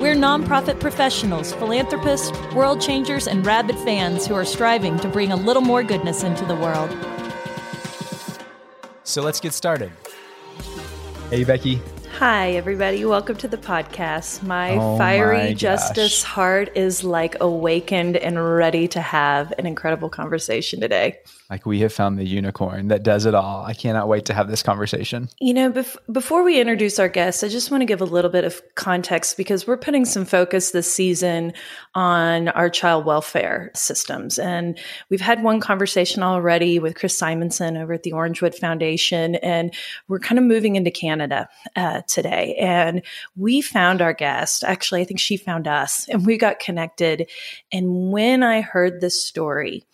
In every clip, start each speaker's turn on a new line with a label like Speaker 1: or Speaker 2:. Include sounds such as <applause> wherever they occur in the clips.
Speaker 1: We're nonprofit professionals, philanthropists, world changers, and rabid fans who are striving to bring a little more goodness into the world.
Speaker 2: So let's get started. Hey, Becky.
Speaker 3: Hi, everybody. Welcome to the podcast. My
Speaker 2: Oh
Speaker 3: fiery
Speaker 2: my
Speaker 3: justice heart is like awakened and ready to have an incredible conversation today.
Speaker 2: Like we have found the unicorn that does it all. I cannot wait to have this conversation.
Speaker 3: You know, bef- before we introduce our guests, I just want to give a little bit of context because we're putting some focus this season on our child welfare systems. And we've had one conversation already with Chris Simonson over at the Orangewood Foundation, and we're kind of moving into Canada uh, today. And we found our guest. Actually, I think she found us, and we got connected. And when I heard this story,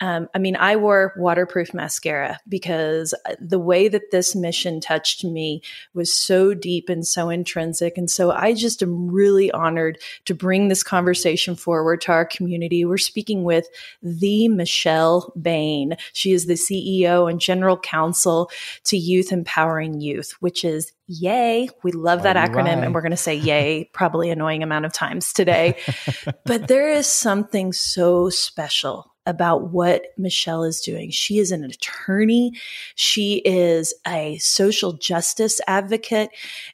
Speaker 3: um, I mean, I wore waterproof mascara because uh, the way that this mission touched me was so deep and so intrinsic. And so I just am really honored to bring this conversation forward to our community. We're speaking with the Michelle Bain. She is the CEO and general counsel to Youth Empowering Youth, which is yay. We love that
Speaker 2: All
Speaker 3: acronym
Speaker 2: right.
Speaker 3: and we're going to say yay <laughs> probably annoying amount of times today. <laughs> but there is something so special about what Michelle is doing. She is an attorney. She is a social justice advocate.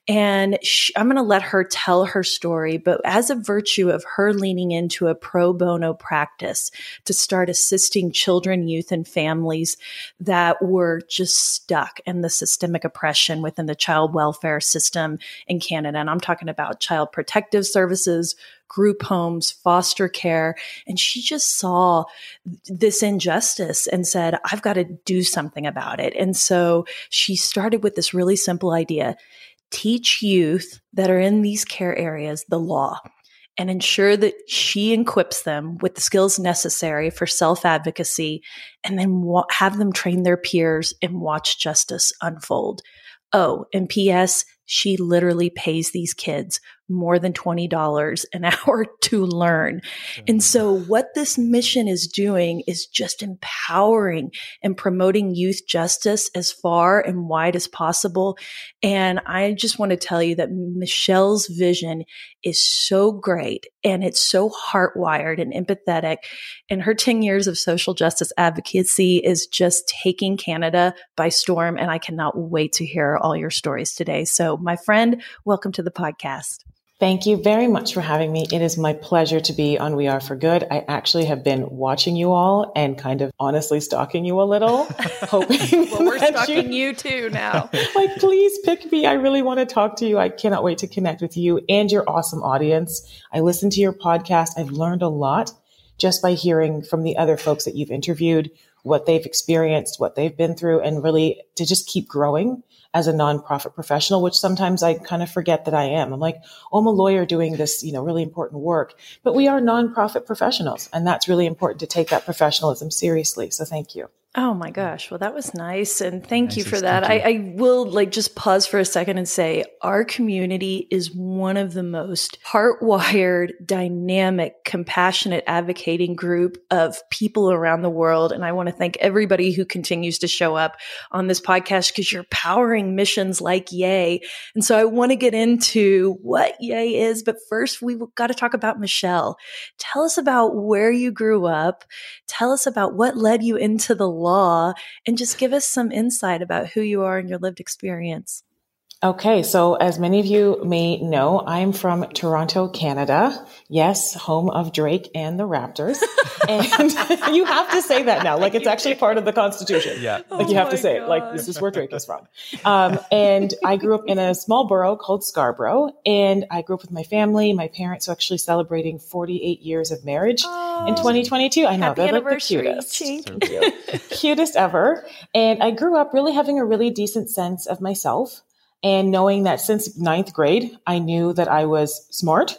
Speaker 3: And she, I'm going to let her tell her story. But as a virtue of her leaning into a pro bono practice to start assisting children, youth, and families that were just stuck in the systemic oppression within the child welfare system in Canada. And I'm talking about child protective services, group homes, foster care. And she just saw this injustice and said, I've got to do something about it. And so she started with this really simple idea teach youth that are in these care areas the law and ensure that she equips them with the skills necessary for self advocacy and then wa- have them train their peers and watch justice unfold. Oh, and P.S., she literally pays these kids more than $20 an <laughs> hour to learn. And mm. so, what this mission is doing is just empowering and promoting youth justice as far and wide as possible. And I just want to tell you that Michelle's vision is so great and it's so heartwired and empathetic. And her 10 years of social justice advocacy is just taking Canada by storm. And I cannot wait to hear all your stories today. So, my friend, welcome to the podcast.
Speaker 4: Thank you very much for having me. It is my pleasure to be on We Are for Good. I actually have been watching you all and kind of honestly stalking you a little, <laughs> hoping
Speaker 3: Well, we're stalking you too now. <laughs>
Speaker 4: like, please pick me. I really want to talk to you. I cannot wait to connect with you and your awesome audience. I listen to your podcast. I've learned a lot just by hearing from the other folks that you've interviewed, what they've experienced, what they've been through, and really to just keep growing as a nonprofit professional, which sometimes I kind of forget that I am. I'm like, oh, I'm a lawyer doing this, you know, really important work, but we are nonprofit professionals. And that's really important to take that professionalism seriously. So thank you.
Speaker 3: Oh my gosh. Well, that was nice. And thank you for that. I, I will like just pause for a second and say our community is one of the most heart-wired, dynamic, compassionate advocating group of people around the world. And I want to thank everybody who continues to show up on this podcast because you're powering missions like Yay. And so I want to get into what Yay is, but first we've got to talk about Michelle. Tell us about where you grew up. Tell us about what led you into the law and just give us some insight about who you are and your lived experience.
Speaker 4: Okay, so as many of you may know, I'm from Toronto, Canada. Yes, home of Drake and the Raptors. <laughs> and <laughs> you have to say that now, like it's actually part of the Constitution.
Speaker 2: Yeah.
Speaker 4: Like
Speaker 3: Oh
Speaker 4: you have to say it, like this is where Drake is from. Um, and I grew up in a small borough called Scarborough, and I grew up with my family. My parents are actually celebrating 48 years of marriage in 2022. I know they're like the cutest Thank you. cutest ever. And I grew up really having a really decent sense of myself and knowing that since ninth grade, I knew that I was smart.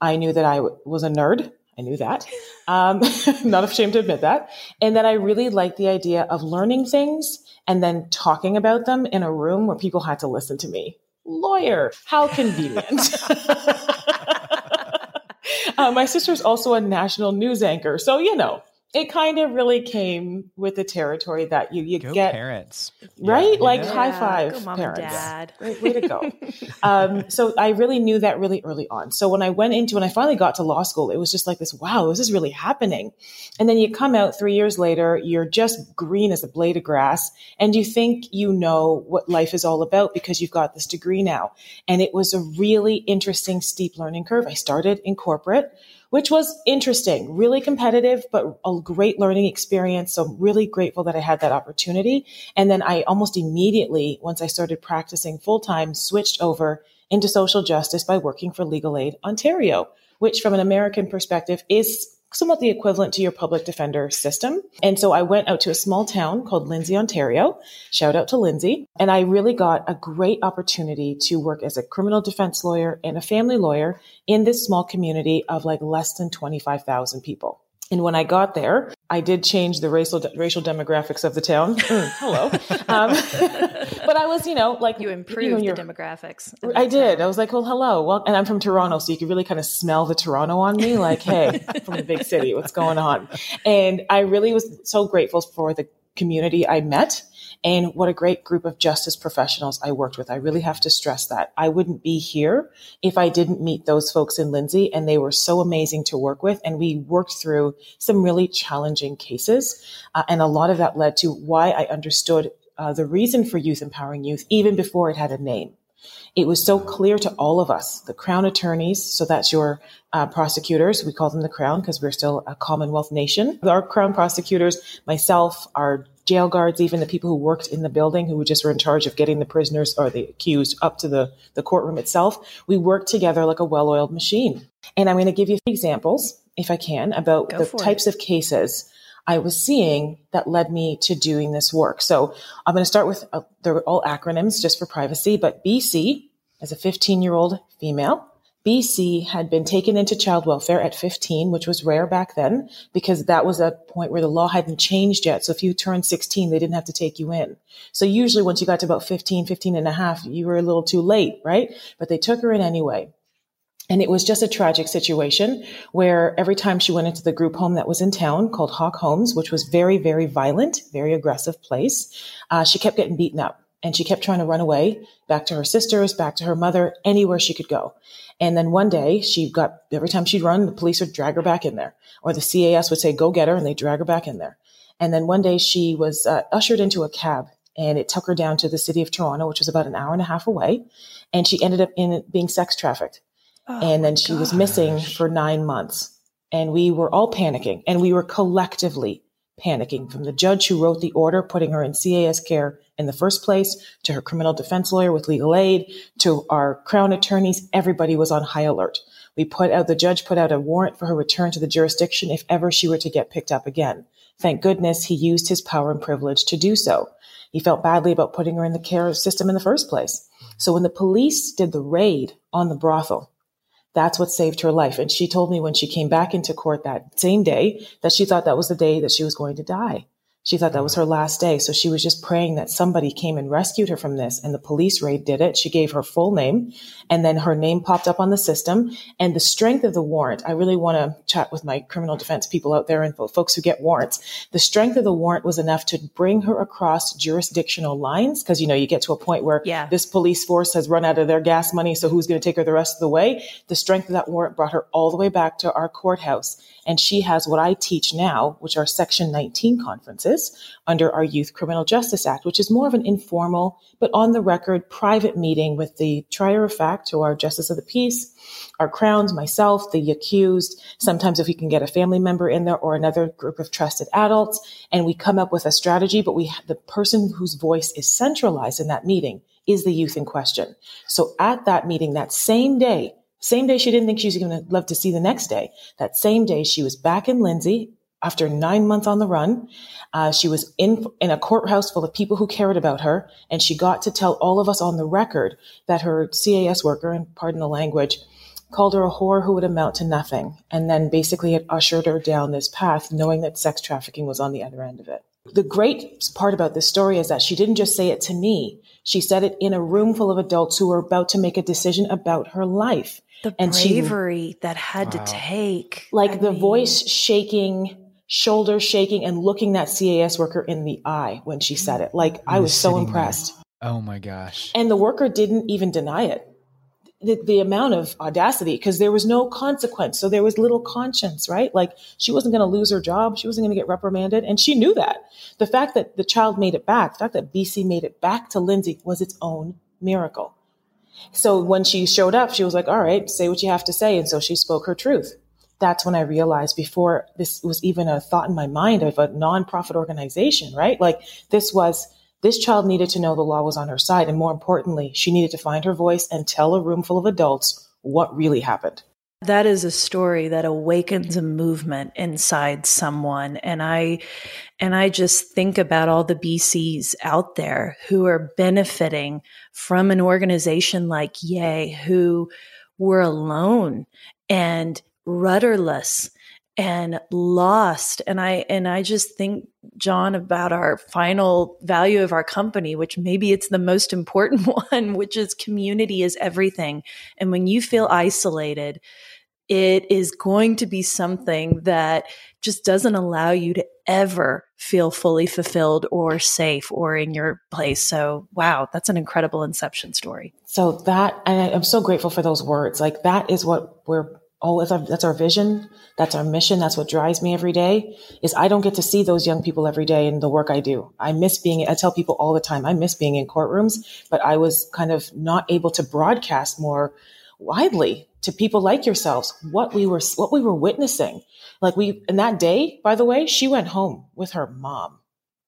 Speaker 4: I knew that I w- was a nerd. I knew that. Um, <laughs> not ashamed to admit that. And that I really liked the idea of learning things and then talking about them in a room where people had to listen to me. Lawyer, how convenient. <laughs> uh, my sister's also a national news anchor. So, you know, it kind of really came with the territory that you you
Speaker 2: Go
Speaker 4: get
Speaker 2: parents.
Speaker 4: right?
Speaker 2: Yeah,
Speaker 4: like
Speaker 2: you know?
Speaker 4: high
Speaker 3: Yeah,
Speaker 4: five
Speaker 3: go mom and
Speaker 4: parents.
Speaker 3: dad.
Speaker 4: Great way to go. <laughs> Um, so i really knew that really early on. So when i went into when i finally got to law school it was just like this wow this is really happening. And then you come out three years later you're just green as a blade of grass and you think you know what life is all about because you've got this degree now. And it was a really interesting steep learning curve. I started in corporate which was interesting, really competitive, but a great learning experience. So I'm really grateful that I had that opportunity. And then I almost immediately, once I started practicing full time, switched over into social justice by working for Legal Aid Ontario, which from an American perspective is somewhat the equivalent to your public defender system. And so I went out to a small town called Lindsay, Ontario. Shout out to Lindsay. And I really got a great opportunity to work as a criminal defense lawyer and a family lawyer in this small community of like less than 25,000 people. And when I got there, I did change the racial racial demographics of the town. <laughs> Mm, hello, <laughs> um, <laughs> but I was, you know, like
Speaker 3: You
Speaker 4: know,
Speaker 3: improved the
Speaker 4: you're-
Speaker 3: demographics.
Speaker 4: I did. I was like, well, hello. Well, and I'm from Toronto, so you could really kind of smell the Toronto on me. Like, hey, from the big city, what's going on? And I really was so grateful for the community I met and what a great group of justice professionals I worked with. I really have to stress that. I wouldn't be here if I didn't meet those folks in Lindsay, and they were so amazing to work with. And we worked through some really challenging cases. Uh, and a lot of that led to why I understood uh, the reason for youth empowering youth even before it had a name. It was so clear to all of us, the Crown attorneys, so that's your uh, prosecutors. We call them the Crown because we're still a Commonwealth nation. Our Crown prosecutors, myself, our jail guards, even the people who worked in the building who just were in charge of getting the prisoners or the accused up to the, the courtroom itself, we worked together like a well oiled machine. And I'm going to give you examples, if I can, about
Speaker 3: Go
Speaker 4: the
Speaker 3: for it.
Speaker 4: types of cases I was seeing that led me to doing this work. So I'm going to start with, uh, they're all acronyms just for privacy, but BC, as a 15 year old female, BC had been taken into child welfare at 15, which was rare back then because that was a point where the law hadn't changed yet. So if you turned 16, they didn't have to take you in. So usually once you got to about 15, 15 and a half, you were a little too late, right? But they took her in anyway. And it was just a tragic situation where every time she went into the group home that was in town called Hawk Homes, which was very, very violent, very aggressive place, uh, she kept getting beaten up and she kept trying to run away back to her sisters, back to her mother, anywhere she could go. And then one day she got, every time she'd run, the police would drag her back in there or the CAS would say, go get her and they drag her back in there. And then one day she was uh, ushered into a cab and it took her down to the city of Toronto, which was about an hour and a half away. And she ended up in being sex trafficked and then she was missing for nine months. And we were all panicking and we were collectively panicking from the judge who wrote the order putting her in CAS care in the first place to her criminal defense lawyer with legal aid to our crown attorneys. Everybody was on high alert. We put out, the judge put out a warrant for her return to the jurisdiction if ever she were to get picked up again. Thank goodness he used his power and privilege to do so. He felt badly about putting her in the care system in the first place. So when the police did the raid on the brothel, that's what saved her life. And she told me when she came back into court that same day that she thought that was the day that she was going to die. She thought that was her last day. So she was just praying that somebody came and rescued her from this. And the police raid did it. She gave her full name and then her name popped up on the system and the strength of the warrant. I really want to chat with my criminal defense people out there and folks who get warrants. The strength of the warrant was enough to bring her across jurisdictional lines. Cause you know, you get to a point where
Speaker 3: Yeah.
Speaker 4: this police force has run out of their gas money. So who's going to take her the rest of the way? The strength of that warrant brought her all the way back to our courthouse. And she has what I teach now, which are Section 19 conferences under our Youth Criminal Justice Act, which is more of an informal, but on the record, private meeting with the trier of fact, who are Justice of the Peace, our crowns, myself, the accused, sometimes if we can get a family member in there or another group of trusted adults, and we come up with a strategy, but we, the person whose voice is centralized in that meeting is the youth in question. So at that meeting, that same day, same day she didn't think she was going to love to see the next day. That same day she was back in Lindsay after nine months on the run. Uh, she was in in a courthouse full of people who cared about her, and she got to tell all of us on the record that her CAS worker, and pardon the language, called her a whore who would amount to nothing, and then basically it ushered her down this path, knowing that sex trafficking was on the other end of it. The great part about this story is that she didn't just say it to me. She said it in a room full of adults who were about to make a decision about her life.
Speaker 3: The and bravery she, that had wow. to take.
Speaker 4: Like I the mean, voice shaking, shoulders shaking, and looking that CAS worker in the eye when she said it. Like I was so impressed.
Speaker 2: There. Oh my gosh.
Speaker 4: And the worker didn't even deny it the, the amount of audacity because there was no consequence. So there was little conscience, right? Like she wasn't going to lose her job. She wasn't going to get reprimanded. And she knew that. The fact that the child made it back, the fact that BC made it back to Lindsay was its own miracle. So when she showed up, she was like, all right, say what you have to say. And so she spoke her truth. That's when I realized before this was even a thought in my mind of a nonprofit organization, right? Like this was this child needed to know the law was on her side. And more importantly, she needed to find her voice and tell a room full of adults what really happened.
Speaker 3: That is a story that awakens a movement inside someone. And I, and I just think about all the BCs out there who are benefiting from an organization like Yay, who were alone and rudderless and lost and i and i just think john about our final value of our company which maybe it's the most important <laughs> one which is community is everything and when you feel isolated it is going to be something that just doesn't allow you to ever feel fully fulfilled or safe or in your place. So, wow, that's an incredible inception story.
Speaker 4: So that, and I'm so grateful for those words. Like that is what we're oh, that's our, that's our vision. That's our mission. That's what drives me every day is I don't get to see those young people every day in the work I do. I miss being, I tell people all the time, I miss being in courtrooms, but I was kind of not able to broadcast more widely to people like yourselves what we were, what we were witnessing. Like we, and that day, by the way, she went home with her mom.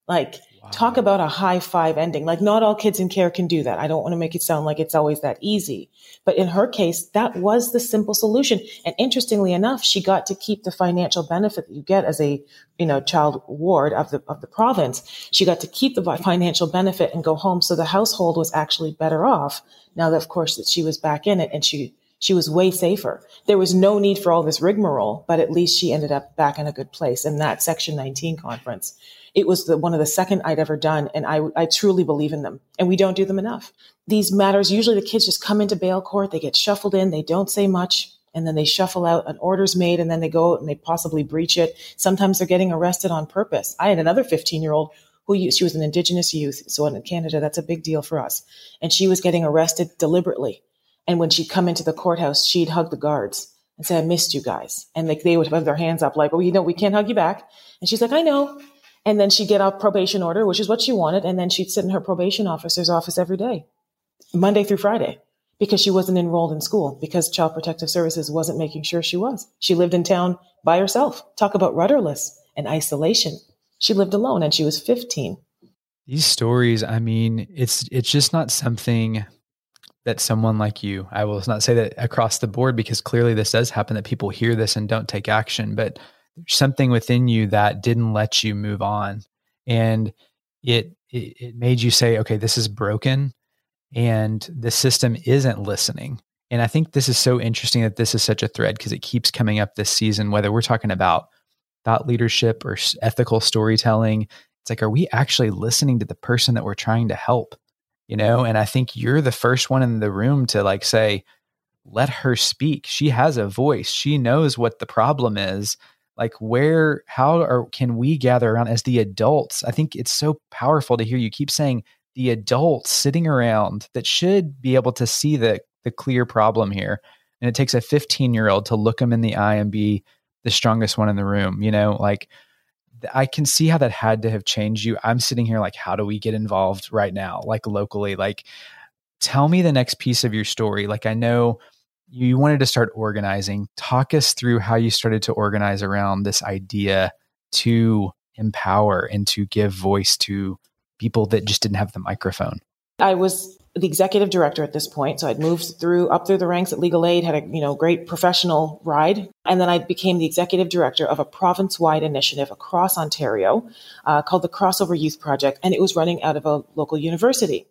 Speaker 4: Like Talk about a high five ending. Like not all kids in care can do that. I don't want to make it sound like it's always that easy. But in her case, that was the simple solution. And interestingly enough, she got to keep the financial benefit that you get as a, you know, child ward of the, of the province. She got to keep the financial benefit and go home. So the household was actually better off now that, of course, that she was back in it and she, she was way safer. There was no need for all this rigmarole, but at least she ended up back in a good place in that Section 19 conference. It was the, one of the second I'd ever done. And I, I truly believe in them. And we don't do them enough. These matters, usually the kids just come into bail court, they get shuffled in, they don't say much, and then they shuffle out, an order's made, and then they go and they possibly breach it. Sometimes they're getting arrested on purpose. I had another 15 year old who she was an indigenous youth. So in Canada, that's a big deal for us. And she was getting arrested deliberately. And when she'd come into the courthouse, she'd hug the guards and say, I missed you guys. And like they would have their hands up like, oh, you know, we can't hug you back. And she's like, I know. And then she'd get a probation order, which is what she wanted. And then she'd sit in her probation officer's office every day, Monday through Friday, because she wasn't enrolled in school, because Child Protective Services wasn't making sure she was. She lived in town by herself. Talk about rudderless and isolation. She lived alone and she was 15.
Speaker 2: These stories, I mean, it's it's just not something that someone like you, I will not say that across the board because clearly this does happen that people hear this and don't take action, but something within you that didn't let you move on. And it, it it made you say okay this is broken and the system isn't listening. And i think this is so interesting that this is such a thread because it keeps coming up this season whether we're talking about thought leadership or ethical storytelling. It's like are we actually listening to the person that we're trying to help? You know and i think you're the first one in the room to like say let her speak. She has a voice. She knows what the problem is like where how are, can we gather around as the adults? I think it's so powerful to hear you keep saying the adults sitting around that should be able to see the the clear problem here. And it takes a 15 year old to look them in the eye and be the strongest one in the room you know? Like i can see how that had to have changed you. I'm sitting here like how do we get involved right now like locally? Like tell me the next piece of your story. Like i know you wanted to start organizing. Talk us through how you started to organize around this idea to empower and to give voice to people that just didn't have the microphone.
Speaker 4: I was the executive director at this point. So I'd moved through up through the ranks at Legal Aid, had a you know great professional ride, and then I became the executive director of a province-wide initiative across Ontario uh, called the Crossover Youth Project, and it was running out of a local university.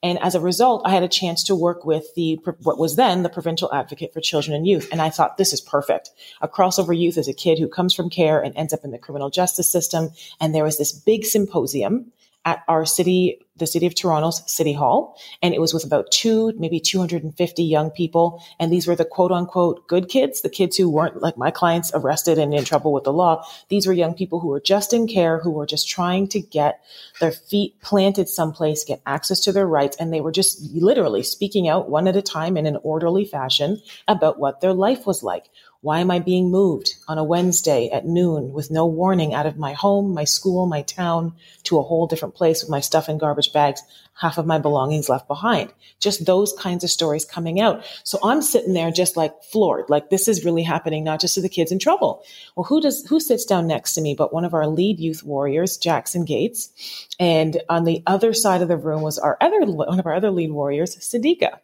Speaker 4: And as a result, I had a chance to work with the what was then the provincial advocate for children and youth, and I thought this is perfect. A crossover youth is a kid who comes from care and ends up in the criminal justice system, and there was this big symposium at our city, the city of Toronto's city hall. And it was with about two, maybe 250 young people. And these were the quote unquote good kids, the kids who weren't like my clients arrested and in trouble with the law. These were young people who were just in care, who were just trying to get their feet planted someplace, get access to their rights. And they were just literally speaking out one at a time in an orderly fashion about what their life was like why am I being moved on a Wednesday at noon with no warning out of my home, my school, my town to a whole different place with my stuff in garbage bags, half of my belongings left behind? Just those kinds of stories coming out. So I'm sitting there just like floored, like this is really happening, not just to the kids in trouble. Well, who does, who sits down next to me but one of our lead youth warriors, Jackson Gates. And on the other side of the room was our other, one of our other lead warriors, Sadiqa.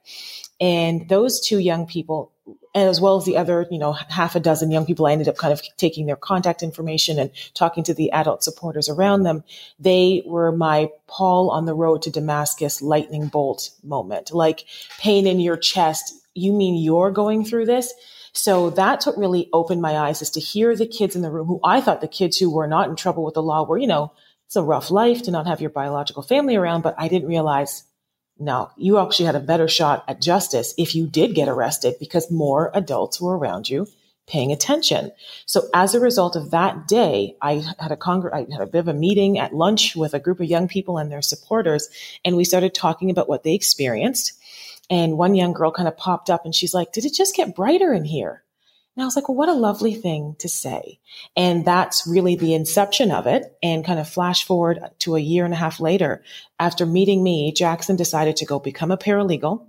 Speaker 4: And those two young people as well as the other, you know, half a dozen young people, I ended up kind of taking their contact information and talking to the adult supporters around them. They were my Paul on the road to Damascus lightning bolt moment, like pain in your chest. You mean you're going through this? So that's what really opened my eyes is to hear the kids in the room who I thought the kids who were not in trouble with the law were, you know, it's a rough life to not have your biological family around, but I didn't realize no, you actually had a better shot at justice if you did get arrested because more adults were around you paying attention. So as a result of that day, I had a congr- I had a bit of a meeting at lunch with a group of young people and their supporters, and we started talking about what they experienced. And one young girl kind of popped up and she's like, "Did it just get brighter in here?" And I was like, well, what a lovely thing to say. And that's really the inception of it. And kind of flash forward to a year and a half later, after meeting me, Jackson decided to go become a paralegal,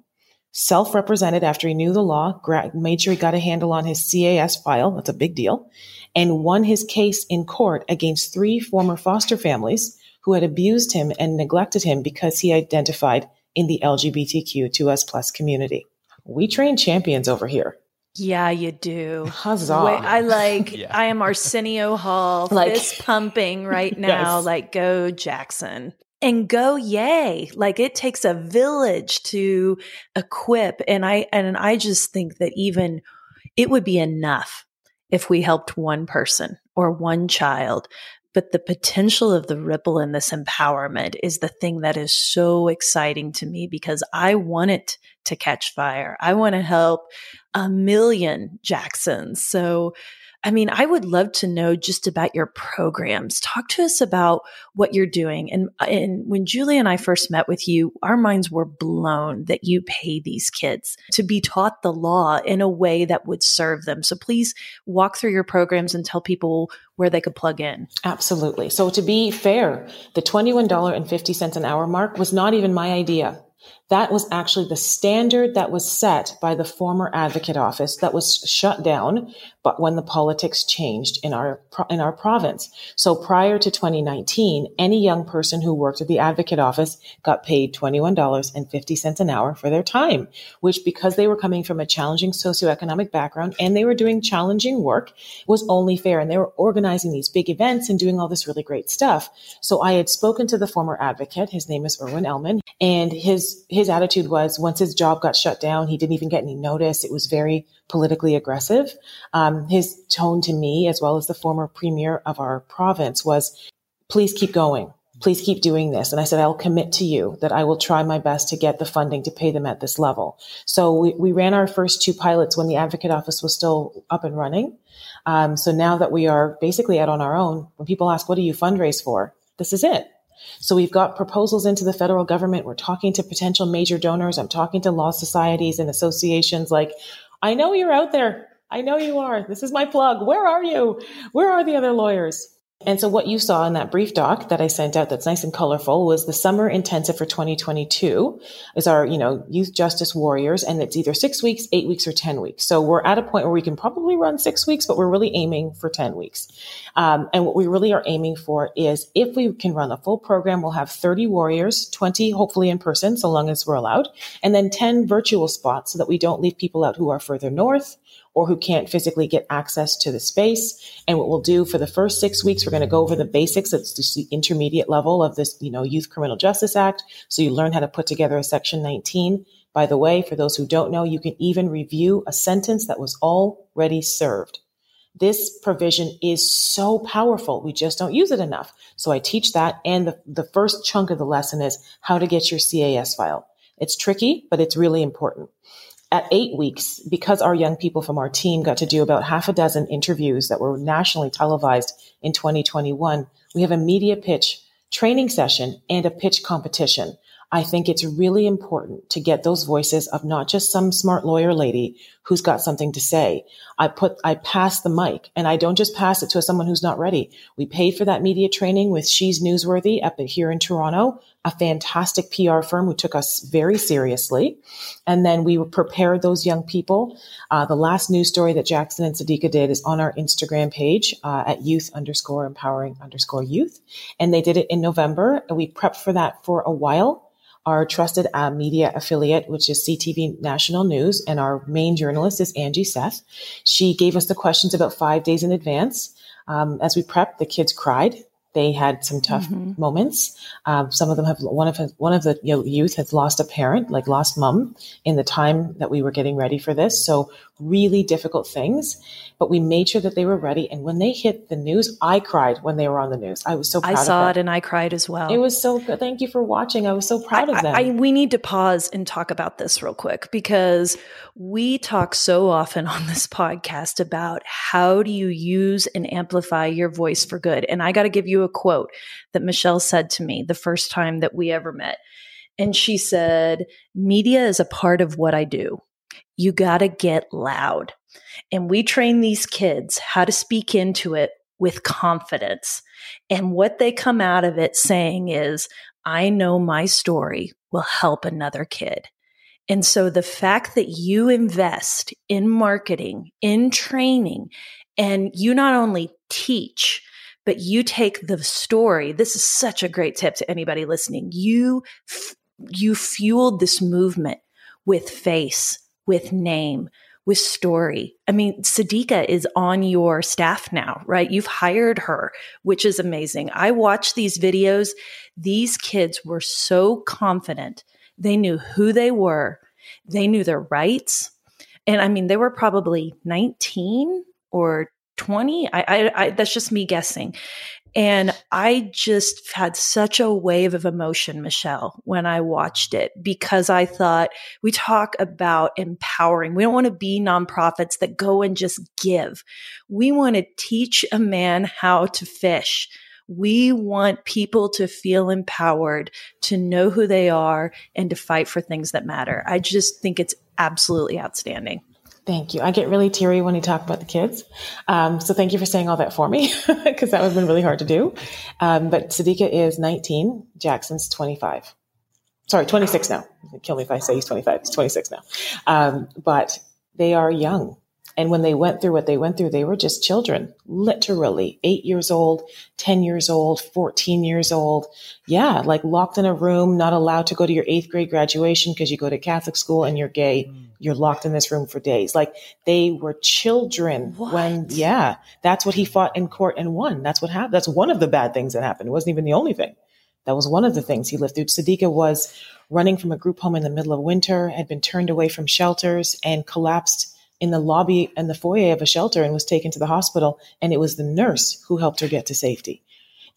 Speaker 4: self represented after he knew the law, made sure he got a handle on his CAS file. That's a big deal. And won his case in court against three former foster families who had abused him and neglected him because he identified in the LGBTQ2S plus community. We train champions over here.
Speaker 3: Yeah, you do.
Speaker 4: Huzzah.
Speaker 3: Wait, I like, <laughs> yeah. I am Arsenio Hall, <laughs> like, fist pumping right <laughs> now. yes. Like, go Jackson and go yay. Like, it takes a village to equip. And I, and I just think that even it would be enough if we helped one person or one child. But the potential of the ripple in this empowerment is the thing that is so exciting to me because I want it to catch fire. I want to help a million Jacksons. So, I mean, I would love to know just about your programs. Talk to us about what you're doing. And, uh, and when Julie and I first met with you, our minds were blown that you pay these kids to be taught the law in a way that would serve them. So please walk through your programs and tell people where they could plug in.
Speaker 4: Absolutely. So to be fair, the $21.50 an hour mark was not even my idea. That was actually the standard that was set by the former advocate office that was shut down, but when the politics changed in our in our province. So prior to 2019, any young person who worked at the advocate office got paid $21.50 an hour for their time, which because they were coming from a challenging socioeconomic background and they were doing challenging work was only fair and they were organizing these big events and doing all this really great stuff. So I had spoken to the former advocate, his name is Irwin Elman, and his his attitude was once his job got shut down, he didn't even get any notice. It was very politically aggressive. Um, his tone to me, as well as the former premier of our province, was, please keep going. Please keep doing this. And I said, I'll commit to you that I will try my best to get the funding to pay them at this level. So we, we ran our first two pilots when the advocate office was still up and running. Um, so now that we are basically out on our own, when people ask, what do you fundraise for? This is it. So we've got proposals into the federal government. We're talking to potential major donors. I'm talking to law societies and associations like, I know you're out there. I know you are. This is my plug. Where are you? Where are the other lawyers? And so what you saw in that brief doc that I sent out that's nice and colorful was the summer intensive for 2022 is our, you know, youth justice warriors. And it's either six weeks, eight weeks, or 10 weeks. So we're at a point where we can probably run six weeks, but we're really aiming for 10 weeks. Um, and what we really are aiming for is if we can run the full program, we'll have 30 warriors, 20 hopefully in person, so long as we're allowed, and then 10 virtual spots so that we don't leave people out who are further north or who can't physically get access to the space. And what we'll do for the first six weeks, we're going to go over the basics. It's the intermediate level of this, you know, Youth Criminal Justice Act. So you learn how to put together a Section 19. By the way, for those who don't know, you can even review a sentence that was already served. This provision is so powerful. We just don't use it enough. So I teach that. And the, the first chunk of the lesson is how to get your CAS file. It's tricky, but it's really important at eight weeks, because our young people from our team got to do about half a dozen interviews that were nationally televised in 2021, we have a media pitch training session and a pitch competition. I think it's really important to get those voices of not just some smart lawyer lady who's got something to say. I put, I pass the mic and I don't just pass it to someone who's not ready. We paid for that media training with She's Newsworthy up here in Toronto, a fantastic PR firm who took us very seriously. And then we prepared those young people. Uh, the last news story that Jackson and Sadiqa did is on our Instagram page uh, at youth underscore empowering underscore youth. And they did it in November. And we prepped for that for a while our trusted uh, media affiliate, which is CTV National News, and our main journalist is Angie Seth. She gave us the questions about five days in advance. Um, as we prepped, the kids cried. They had some tough mm-hmm. moments. Um, some of them have one of one of the youth has lost a parent, like lost mom, in the time that we were getting ready for this. So really difficult things, but we made sure that they were ready. And when they hit the news, I cried when they were on the news. I was so proud
Speaker 3: I saw it and I cried as well.
Speaker 4: It was so good. Thank you for watching. I was so proud
Speaker 3: I,
Speaker 4: of them.
Speaker 3: I, we need to pause and talk about this real quick because we talk so often <laughs> on this podcast about how do you use and amplify your voice for good. And I got to give you a quote that Michelle said to me the first time that we ever met. And she said, Media is a part of what I do you got to get loud. And we train these kids how to speak into it with confidence. And what they come out of it saying is, I know my story will help another kid. And so the fact that you invest in marketing, in training, and you not only teach, but you take the story. This is such a great tip to anybody listening. You, you fueled this movement with face, with name, with story. I mean, Sadiqa is on your staff now, right? You've hired her, which is amazing. I watched these videos. These kids were so confident. They knew who they were, they knew their rights. And I mean, they were probably 19 or 20. I, I, I that's just me guessing. And I just had such a wave of emotion, Michelle, when I watched it because I thought we talk about empowering. We don't want to be nonprofits that go and just give. We want to teach a man how to fish. We want people to feel empowered, to know who they are, and to fight for things that matter. I just think it's absolutely outstanding.
Speaker 4: Thank you. I get really teary when you talk about the kids. Um, so thank you for saying all that for me <laughs> because that would have been really hard to do. Um, but Sadiqa is 19. Jackson's 25. Sorry, 26 now. Kill me if I say he's 25. He's 26 now. Um, but they are young. And when they went through what they went through, they were just children, literally eight years old, 10 years old, 14 years old. Yeah, like locked in a room, not allowed to go to your eighth grade graduation because you go to Catholic school and you're gay. Mm. You're locked in this room for days. Like they were children
Speaker 3: what?
Speaker 4: when, yeah, that's what he fought in court and won. That's what happened. That's one of the bad things that happened. It wasn't even the only thing. That was one of the things he lived through. Sadiqa was running from a group home in the middle of winter, had been turned away from shelters and collapsed in the lobby and the foyer of a shelter and was taken to the hospital. And it was the nurse who helped her get to safety.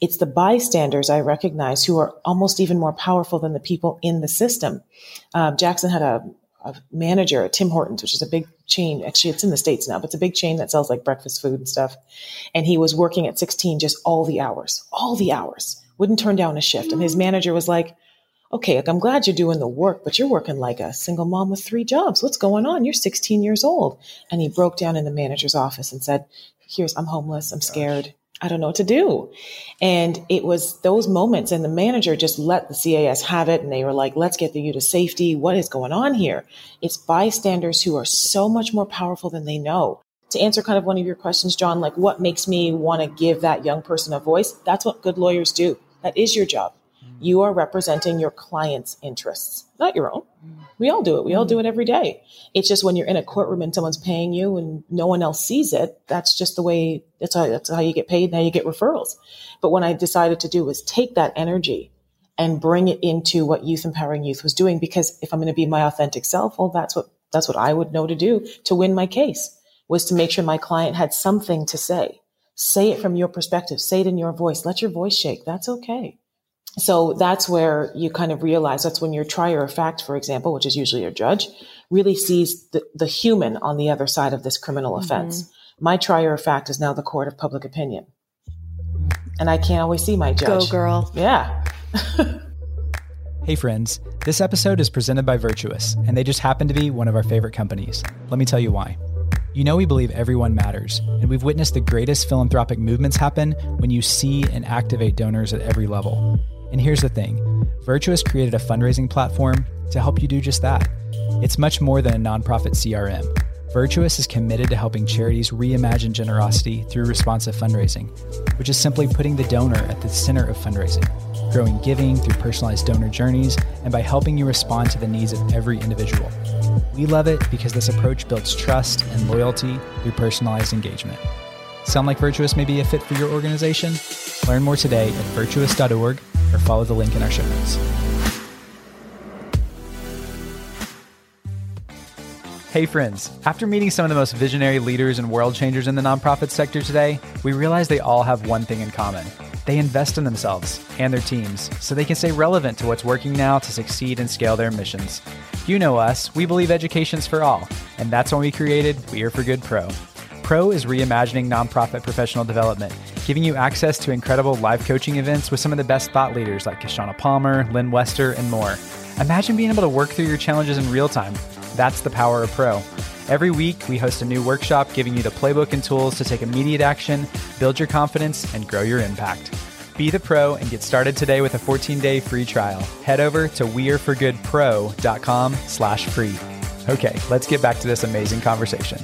Speaker 4: It's the bystanders I recognize who are almost even more powerful than the people in the system. Um, Jackson had a, a, manager at Tim Hortons, which is a big chain. Actually, it's in the States now, but it's a big chain that sells like breakfast food and stuff. And he was working at 16 just all the hours, all the hours, wouldn't turn down a shift. And his manager was like, okay, like, I'm glad you're doing the work, but you're working like a single mom with three jobs. What's going on? You're 16 years old. And he broke down in the manager's office and said, here's, I'm homeless. I'm scared. I don't know what to do. And it was those moments and the manager just let the CAS have it. And they were like, let's get the, you to safety. What is going on here? It's bystanders who are so much more powerful than they know. To answer kind of one of your questions, John, like what makes me want to give that young person a voice? That's what good lawyers do. That is your job. You are representing your client's interests, not your own. We all do it. We all do it every day. It's just when you're in a courtroom and someone's paying you and no one else sees it, that's just the way, that's how, that's how you get paid Now you get referrals. But what I decided to do was take that energy and bring it into what Youth Empowering Youth was doing. Because if I'm going to be my authentic self, well, that's what, that's what I would know to do to win my case was to make sure my client had something to say. Say it from your perspective. Say it in your voice. Let your voice shake. That's okay. So that's where you kind of realize that's when your trier of fact, for example, which is usually your judge, really sees the, the human on the other side of this criminal mm-hmm. offense. My trier of fact is now the court of public opinion. And I can't always see my judge.
Speaker 3: Go, girl.
Speaker 4: Yeah. <laughs>
Speaker 2: hey, friends. This episode is presented by Virtuous, and they just happen to be one of our favorite companies. Let me tell you why. You know, we believe everyone matters, and we've witnessed the greatest philanthropic movements happen when you see and activate donors at every level. And here's the thing Virtuous created a fundraising platform to help you do just that. It's much more than a nonprofit CRM. Virtuous is committed to helping charities reimagine generosity through responsive fundraising, which is simply putting the donor at the center of fundraising, growing giving through personalized donor journeys, and by helping you respond to the needs of every individual. We love it because this approach builds trust and loyalty through personalized engagement. Sound like Virtuous may be a fit for your organization? Learn more today at virtuous.org or follow the link in our show notes. Hey, friends. After meeting some of the most visionary leaders and world changers in the nonprofit sector today, we realize they all have one thing in common. They invest in themselves and their teams so they can stay relevant to what's working now to succeed and scale their missions. You know us, we believe education's for all, and that's when we created We Are for Good Pro. Pro is reimagining nonprofit professional development, giving you access to incredible live coaching events with some of the best thought leaders like Kishshana Palmer, Lynne Wester, and more. Imagine being able to work through your challenges in real time. That's the power of Pro. Every week, we host a new workshop giving you the playbook and tools to take immediate action, build your confidence, and grow your impact. Be the pro and get started today with a 14-day free trial. Head over to weareforgoodpro.com slash free. Okay, let's get back to this amazing conversation.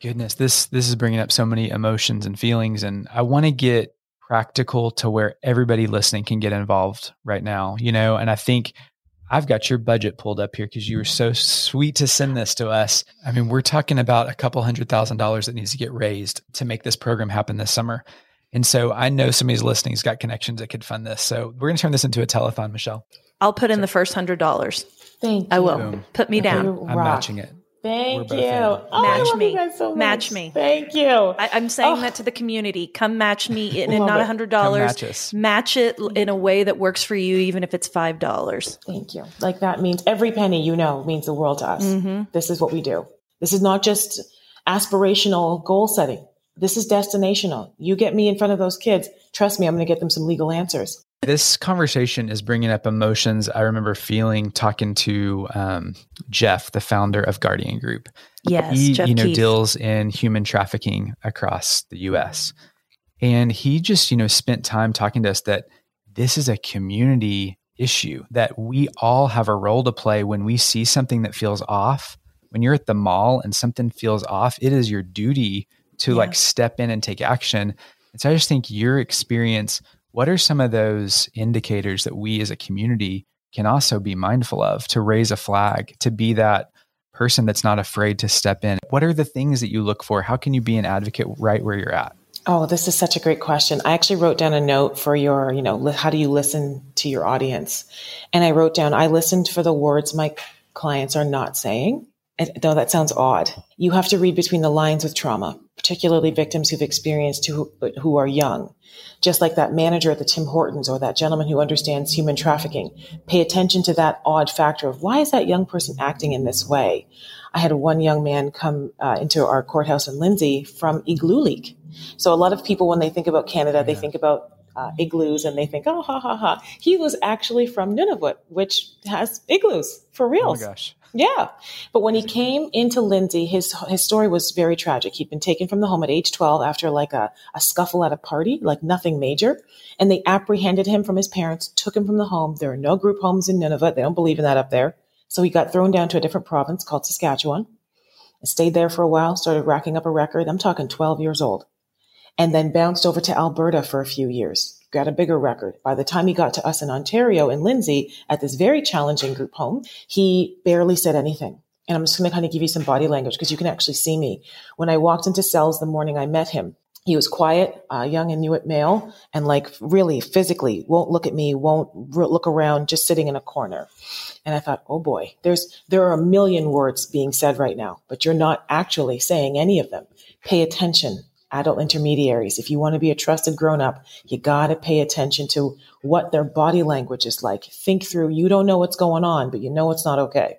Speaker 2: Goodness, this this is bringing up so many emotions and feelings, and I want to get practical to where everybody listening can get involved right now. You know, and I think I've got your budget pulled up here because you were so sweet to send this to us. I mean, we're talking about a couple hundred thousand dollars that needs to get raised to make this program happen this summer. And so I know somebody's listening's got connections that could fund this. So we're going to turn this into a telethon, Michelle.
Speaker 3: I'll put in the first hundred dollars.
Speaker 4: Thank you.
Speaker 3: I will. Boom. Put me down.
Speaker 2: I'm matching it.
Speaker 4: Thank you. Oh,
Speaker 3: match me.
Speaker 4: So
Speaker 3: match me.
Speaker 4: Thank you.
Speaker 3: I, am saying oh. that to the community. Come match me <laughs> in, not a hundred dollars.
Speaker 2: Match,
Speaker 3: match it in a way that works for you, even if it's five dollars.
Speaker 4: Thank you. Like that means every penny you know means the world to us. Mm-hmm. This is what we do. This is not just aspirational goal setting. This is destinational. You get me in front of those kids. Trust me, I'm going to get them some legal answers.
Speaker 2: This conversation is bringing up emotions I remember feeling talking to um, Jeff, the founder of Guardian Group.
Speaker 3: Yes,
Speaker 2: he
Speaker 3: Jeff
Speaker 2: you know
Speaker 3: Keith.
Speaker 2: deals in human trafficking across the U.S. And he just you know spent time talking to us that this is a community issue that we all have a role to play when we see something that feels off. When you're at the mall and something feels off, it is your duty to yeah. like step in and take action. And so I just think your experience what are some of those indicators that we as a community can also be mindful of to raise a flag, to be that person that's not afraid to step in? What are the things that you look for? How can you be an advocate right where you're at?
Speaker 4: Oh, this is such a great question. I actually wrote down a note for your, you know, how do you listen to your audience? And I wrote down, I listened for the words my clients are not saying. Though that sounds odd. You have to read between the lines with trauma, particularly victims who've experienced who, who are young just like that manager at the Tim Hortons or that gentleman who understands human trafficking. Pay attention to that odd factor of why is that young person acting in this way? I had one young man come uh, into our courthouse in Lindsay from Iqaluit. So a lot of people, when they think about Canada, yeah. they think about uh, igloos and they think, oh, ha, ha, ha. He was actually from Nunavut, which has igloos for real.
Speaker 2: Oh my gosh.
Speaker 4: Yeah. But when he came into Lindsay, his his story was very tragic. He'd been taken from the home at age 12 after like a, a scuffle at a party, like nothing major. And they apprehended him from his parents, took him from the home. There are no group homes in Nunavut. They don't believe in that up there. So he got thrown down to a different province called Saskatchewan. Stayed there for a while, started racking up a record. I'm talking 12 years old. And then bounced over to Alberta for a few years got a bigger record. By the time he got to us in Ontario and Lindsay at this very challenging group home, he barely said anything. And I'm just going to kind of give you some body language because you can actually see me. When I walked into cells the morning I met him, he was quiet, uh, young Inuit male, and like really physically won't look at me, won't look around, just sitting in a corner. And I thought, oh boy, there's there are a million words being said right now, but you're not actually saying any of them. Pay attention adult intermediaries. If you want to be a trusted grown up, you got to pay attention to what their body language is like. Think through, you don't know what's going on, but you know it's not okay.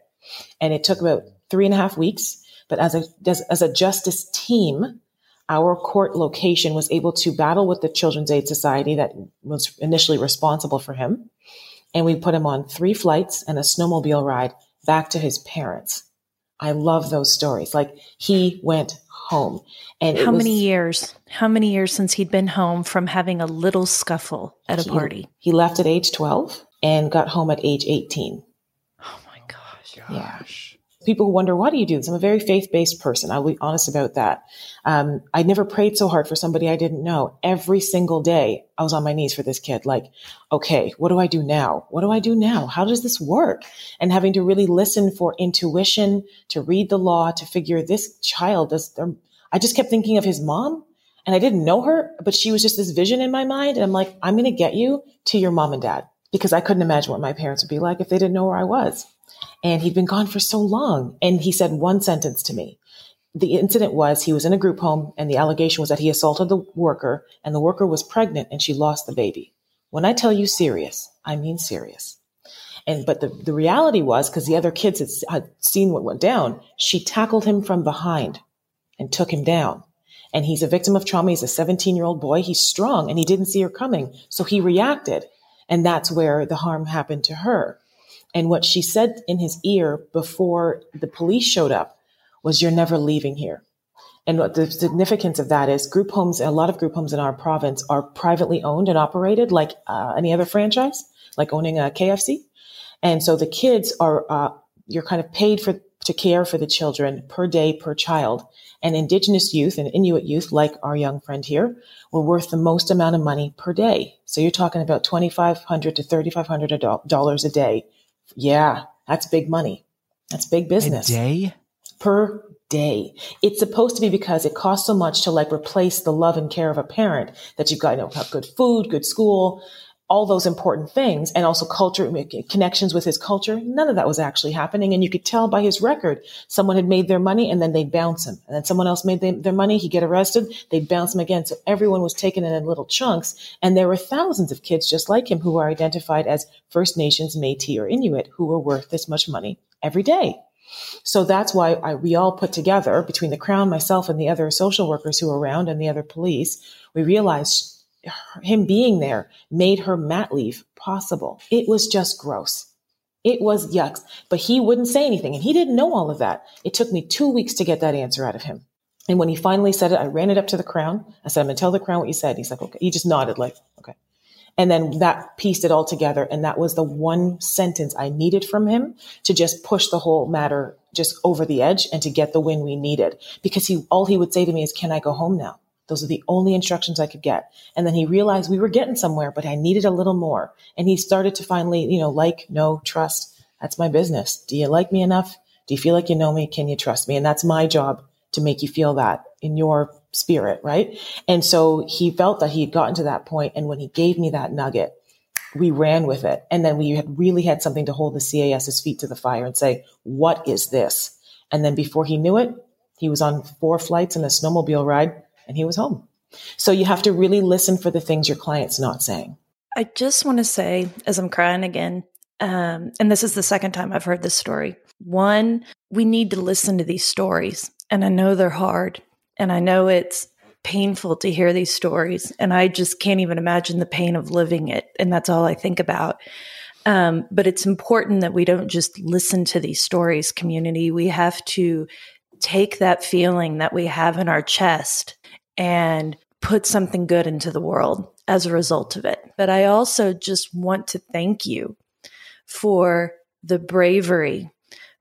Speaker 4: And it took about three and a half weeks. But as a, as, as a justice team, our court location was able to battle with the Children's Aid Society that was initially responsible for him. And we put him on three flights and a snowmobile ride back to his parents. I love those stories. Like he went home.
Speaker 3: And how was, many years? How many years since he'd been home from having a little scuffle at a
Speaker 4: he,
Speaker 3: party?
Speaker 4: He left at age 12 and got home at age 18.
Speaker 3: Oh my gosh.
Speaker 4: Yeah people who wonder, why do you do this? I'm a very faith based person. I'll be honest about that. Um, I never prayed so hard for somebody I didn't know. Every single day, I was on my knees for this kid. Like, okay, what do I do now? What do I do now? How does this work? And having to really listen for intuition, to read the law, to figure this child does. I just kept thinking of his mom. And I didn't know her, but she was just this vision in my mind. And I'm like, I'm going to get you to your mom and dad because I couldn't imagine what my parents would be like if they didn't know where I was. And he'd been gone for so long. And he said one sentence to me. The incident was he was in a group home and the allegation was that he assaulted the worker and the worker was pregnant and she lost the baby. When I tell you serious, I mean serious. And, but the, the reality was, because the other kids had, had seen what went down, she tackled him from behind and took him down. And he's a victim of trauma. He's a 17 year old boy. He's strong and he didn't see her coming. So he reacted. And that's where the harm happened to her. And what she said in his ear before the police showed up was, You're never leaving here. And what the significance of that is group homes, a lot of group homes in our province are privately owned and operated like uh, any other franchise, like owning a KFC. And so the kids are, uh, you're kind of paid for, to care for the children per day per child. And Indigenous youth and Inuit youth, like our young friend here, were worth the most amount of money per day. So you're talking about 2,500 to $3,500 a day yeah, that's big money. That's big business.
Speaker 2: A day?
Speaker 4: Per day. It's supposed to be because it costs so much to like replace the love and care of a parent that you've got you know, have good food, good school, all those important things and also culture connections with his culture. None of that was actually happening. And you could tell by his record, someone had made their money and then they'd bounce him. And then someone else made their money. He'd get arrested. They'd bounce him again. So everyone was taken in little chunks. And there were thousands of kids just like him who were identified as First Nations, Métis, or Inuit who were worth this much money every day. So that's why I, we all put together between the Crown, myself, and the other social workers who were around and the other police, we realized him being there made her mat leave possible. It was just gross. It was yucks, but he wouldn't say anything and he didn't know all of that. It took me two weeks to get that answer out of him. And when he finally said it, I ran it up to the crown. I said, I'm going to tell the crown what you said. He's like, okay. He just nodded like, okay. And then that pieced it all together. And that was the one sentence I needed from him to just push the whole matter just over the edge and to get the win we needed. Because he, all he would say to me is, can I go home now? Those are the only instructions I could get. And then he realized we were getting somewhere, but I needed a little more. And he started to finally, you know, like, know, trust. That's my business. Do you like me enough? Do you feel like you know me? Can you trust me? And that's my job to make you feel that in your spirit, right? And so he felt that he had gotten to that point, And when he gave me that nugget, we ran with it. And then we had really had something to hold the CAS's feet to the fire and say, what is this? And then before he knew it, he was on four flights and a snowmobile ride and he was home. So you have to really listen for the things your client's not saying.
Speaker 3: I just want to say, as I'm crying again, um, and this is the second time I've heard this story. One, we need to listen to these stories. And I know they're hard. And I know it's painful to hear these stories. And I just can't even imagine the pain of living it. And that's all I think about. Um, but it's important that we don't just listen to these stories, community. We have to take that feeling that we have in our chest and put something good into the world as a result of it. But I also just want to thank you for the bravery,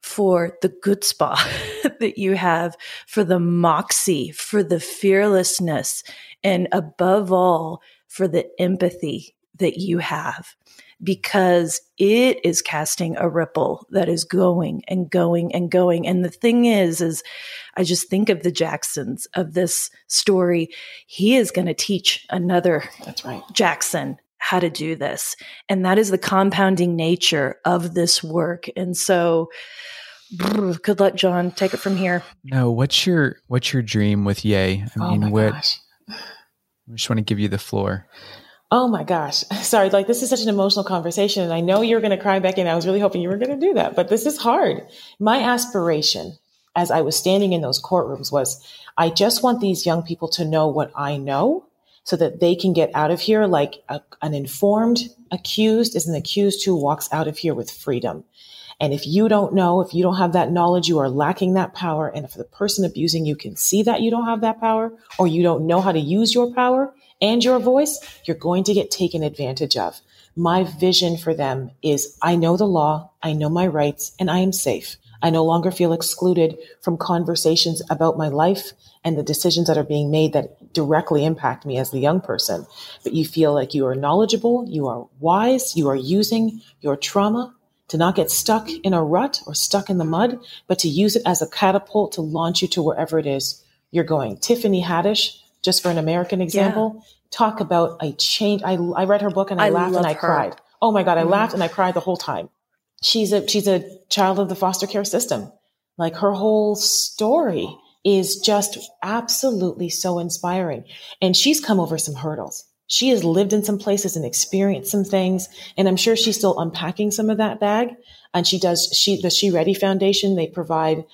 Speaker 3: for the good spot <laughs> that you have, for the moxie, for the fearlessness, and above all, for the empathy that you have because it is casting a ripple that is going and going and going. And the thing is, is I just think of the Jacksons of this story. He is going to teach another
Speaker 4: That's right.
Speaker 3: Jackson how to do this. And that is the compounding nature of this work. And so good luck, Jon. Take it from here.
Speaker 2: No, what's your what's your dream with Yay? I
Speaker 4: oh
Speaker 2: mean,
Speaker 4: my
Speaker 2: what
Speaker 4: gosh. <sighs>
Speaker 2: I just want to give you the floor.
Speaker 4: Oh my gosh. <laughs> Sorry. Like this is such an emotional conversation. And I know you're going to cry back in. I was really hoping you were going to do that, but this is hard. My aspiration as I was standing in those courtrooms was I just want these young people to know what I know so that they can get out of here like a, an informed accused is an accused who walks out of here with freedom. And if you don't know, if you don't have that knowledge, you are lacking that power. And if the person abusing you can see that you don't have that power or you don't know how to use your power and your voice, you're going to get taken advantage of. My vision for them is I know the law, I know my rights, and I am safe. I no longer feel excluded from conversations about my life and the decisions that are being made that directly impact me as the young person. But you feel like you are knowledgeable, you are wise, you are using your trauma to not get stuck in a rut or stuck in the mud, but to use it as a catapult to launch you to wherever it is you're going. Tiffany Haddish, just for an American example, yeah. talk about a change. I, I read her book and I, I laughed and I her. cried. Oh my God, I mm-hmm. laughed and I cried the whole time. She's a, she's a child of the foster care system. Like her whole story is just absolutely so inspiring. And she's come over some hurdles. She has lived in some places and experienced some things. And I'm sure she's still unpacking some of that bag. And she does, she, the She Ready Foundation, they provide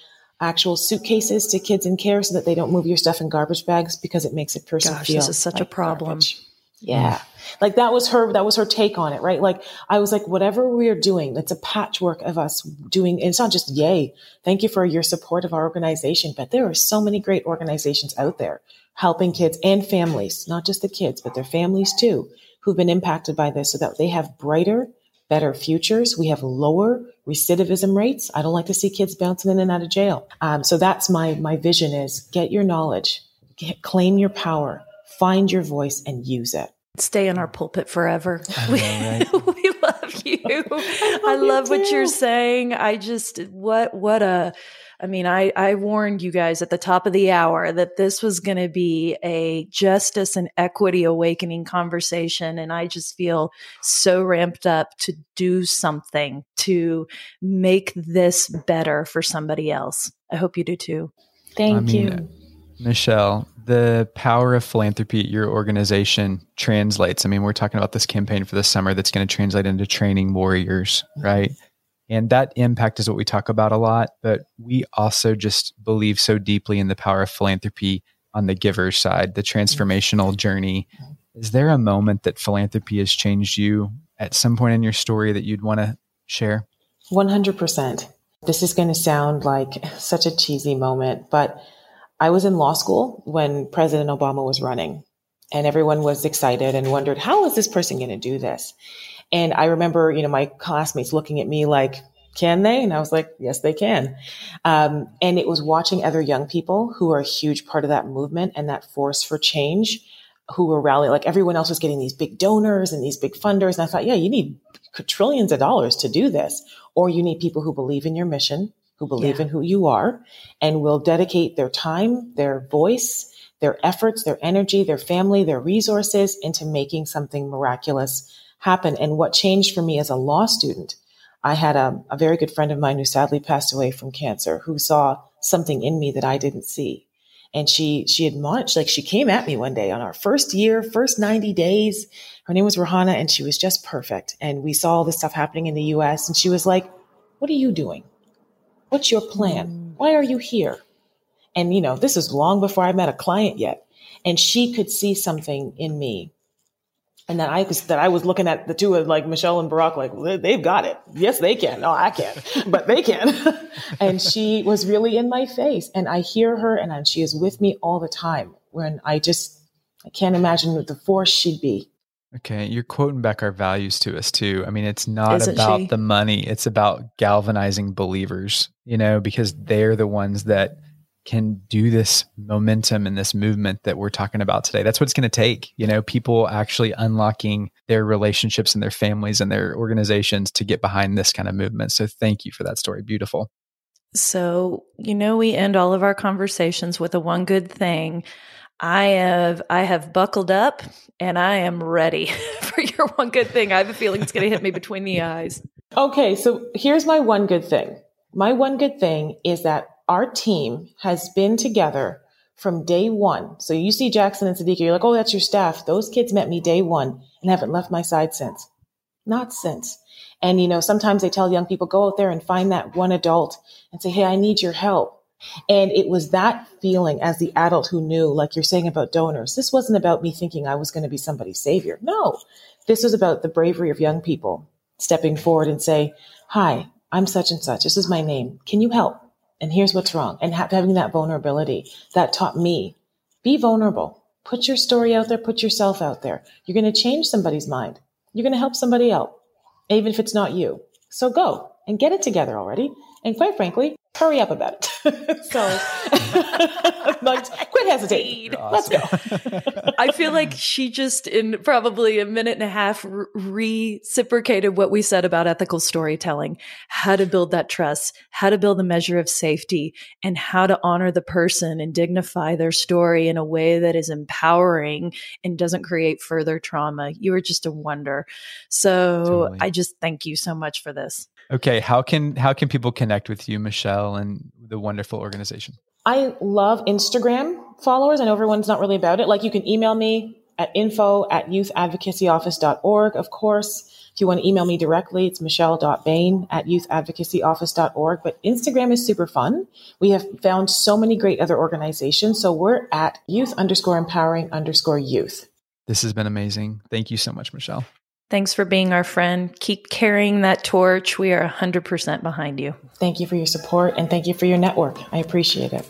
Speaker 4: actual suitcases to kids in care so that they don't move your stuff in garbage bags because it makes a person
Speaker 3: Gosh,
Speaker 4: feel
Speaker 3: this is such
Speaker 4: like
Speaker 3: a problem.
Speaker 4: Garbage. Mm. Yeah. Like that was her, that was her take on it, right? Like I was like, whatever we are doing, it's a patchwork of us doing, it's not just yay. Thank you for your support of our organization, but there are so many great organizations out there helping kids and families, not just the kids, but their families too, who've been impacted by this so that they have brighter, better futures. We have lower recidivism rates. I don't like to see kids bouncing in and out of jail. Um, so that's my, my vision is get your knowledge, get, claim your power, find your voice and use it.
Speaker 3: Stay in our pulpit forever.
Speaker 2: Know, right? <laughs>
Speaker 3: we love you. <laughs> I love, I love you what you're saying. I just what what a I mean, I, I warned you guys at the top of the hour that this was going to be a justice and equity awakening conversation. And I just feel so ramped up to do something to make this better for somebody else. I hope you do too.
Speaker 4: Thank I mean, you.
Speaker 2: Michelle, the power of philanthropy at your organization translates. I mean, we're talking about this campaign for the summer that's going to translate into training warriors, right? And that impact is what we talk about a lot, but we also just believe so deeply in the power of philanthropy on the giver's side, the transformational journey. Mm-hmm. Is there a moment that philanthropy has changed you at some point in your story that you'd want to share?
Speaker 4: 100%. This is going to sound like such a cheesy moment, but I was in law school when President Obama was running, and everyone was excited and wondered, how is this person going to do this? And I remember, you know, my classmates looking at me like, can they? And I was like, yes, they can. Um, and it was watching other young people who are a huge part of that movement and that force for change who were rallying, like everyone else was getting these big donors and these big funders. And I thought, yeah, you need trillions of dollars to do this. Or you need people who believe in your mission, who believe yeah. in who you are and will dedicate their time, their voice, their efforts, their energy, their family, their resources into making something miraculous happen. And what changed for me as a law student, I had a, a very good friend of mine who sadly passed away from cancer who saw something in me that I didn't see. And she, she admonished, like she came at me one day on our first year, first 90 days. Her name was Rahana and she was just perfect. And we saw all this stuff happening in the US and she was like, what are you doing? What's your plan? Mm. Why are you here? And, you know, this is long before I met a client yet. And she could see something in me and that I was that I was looking at the two of like Michelle and Barack, like they've got it. Yes, they can. No, I can't, <laughs> but they can. <laughs> and she was really in my face, and I hear her, and she is with me all the time. When I just I can't imagine what the force she'd be.
Speaker 2: Okay, you're quoting back our values to us too. I mean, it's not
Speaker 3: Isn't
Speaker 2: about
Speaker 3: she?
Speaker 2: the money; it's about galvanizing believers. You know, because they're the ones that can do this momentum and this movement that we're talking about today. That's what it's going to take. You know, people actually unlocking their relationships and their families and their organizations to get behind this kind of movement. So thank you for that story. Beautiful.
Speaker 3: So, you know, we end all of our conversations with a one good thing. I have I have buckled up and I am ready <laughs> for your one good thing. I have a feeling it's going to hit me between the eyes. <laughs>
Speaker 4: Okay, so here's my one good thing. My one good thing is that our team has been together from day one. So you see Jackson and Sadiqa, you're like, oh, that's your staff. Those kids met me day one and haven't left my side since. Not since. And, you know, sometimes they tell young people, go out there and find that one adult and say, hey, I need your help. And it was that feeling as the adult who knew, like you're saying about donors, this wasn't about me thinking I was going to be somebody's savior. No, this was about the bravery of young people stepping forward and say, hi, I'm such and such. This is my name. Can you help? And here's what's wrong. And ha- having that vulnerability that taught me be vulnerable. Put your story out there. Put yourself out there. You're going to change somebody's mind. You're going to help somebody out, even if it's not you. So go and get it together already. And quite frankly, hurry up about it. <laughs> so, <laughs> like, quit hesitating. Let's go. <laughs>
Speaker 3: I feel like she just, in probably a minute and a half, re- reciprocated what we said about ethical storytelling, how to build that trust, how to build a measure of safety, and how to honor the person and dignify their story in a way that is empowering and doesn't create further trauma. You are just a wonder. So
Speaker 2: Totally.
Speaker 3: I just thank you so much for this.
Speaker 2: Okay, how can how can people connect with you, Michelle, and the wonderful organization?
Speaker 4: I love Instagram followers. I know everyone's not really about it. Like you can email me at info at youthadvocacyoffice.org. Of course, if you want to email me directly, it's michelle.bain at youthadvocacyoffice.org. But Instagram is super fun. We have found so many great other organizations. So we're at youth underscore empowering underscore youth.
Speaker 2: This has been amazing. Thank you so much, Michelle.
Speaker 3: Thanks for being our friend. Keep carrying that torch. We are 100% behind you.
Speaker 4: Thank you for your support and thank you for your network. I appreciate it.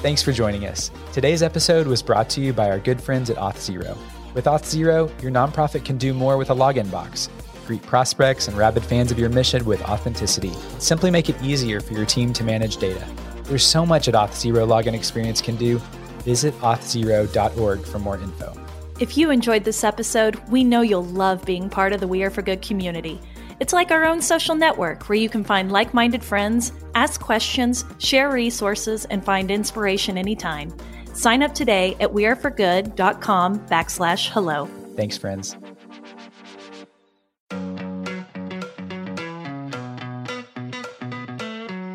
Speaker 2: Thanks for joining us. Today's episode was brought to you by our good friends at Auth0. With Auth0, your nonprofit can do more with a login box. Greet prospects and rabid fans of your mission with authenticity. Simply make it easier for your team to manage data. There's so much at Auth0 login experience can do. Visit auth0.org for more info.
Speaker 1: If you enjoyed this episode, we know you'll love being part of the We Are for Good community. It's like our own social network where you can find like minded friends, ask questions, share resources, and find inspiration anytime. Sign up today at weareforgood.com backslash hello.
Speaker 2: Thanks, friends.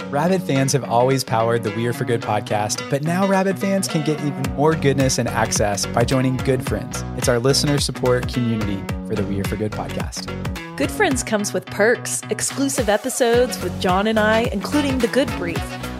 Speaker 2: Rabid fans have always powered the We Are for Good podcast, but now Rabid fans can get even more goodness and access by joining Good Friends. It's our listener support community for the We Are for Good podcast.
Speaker 3: Good Friends comes with perks, exclusive episodes with Jon and I, including the Good Brief,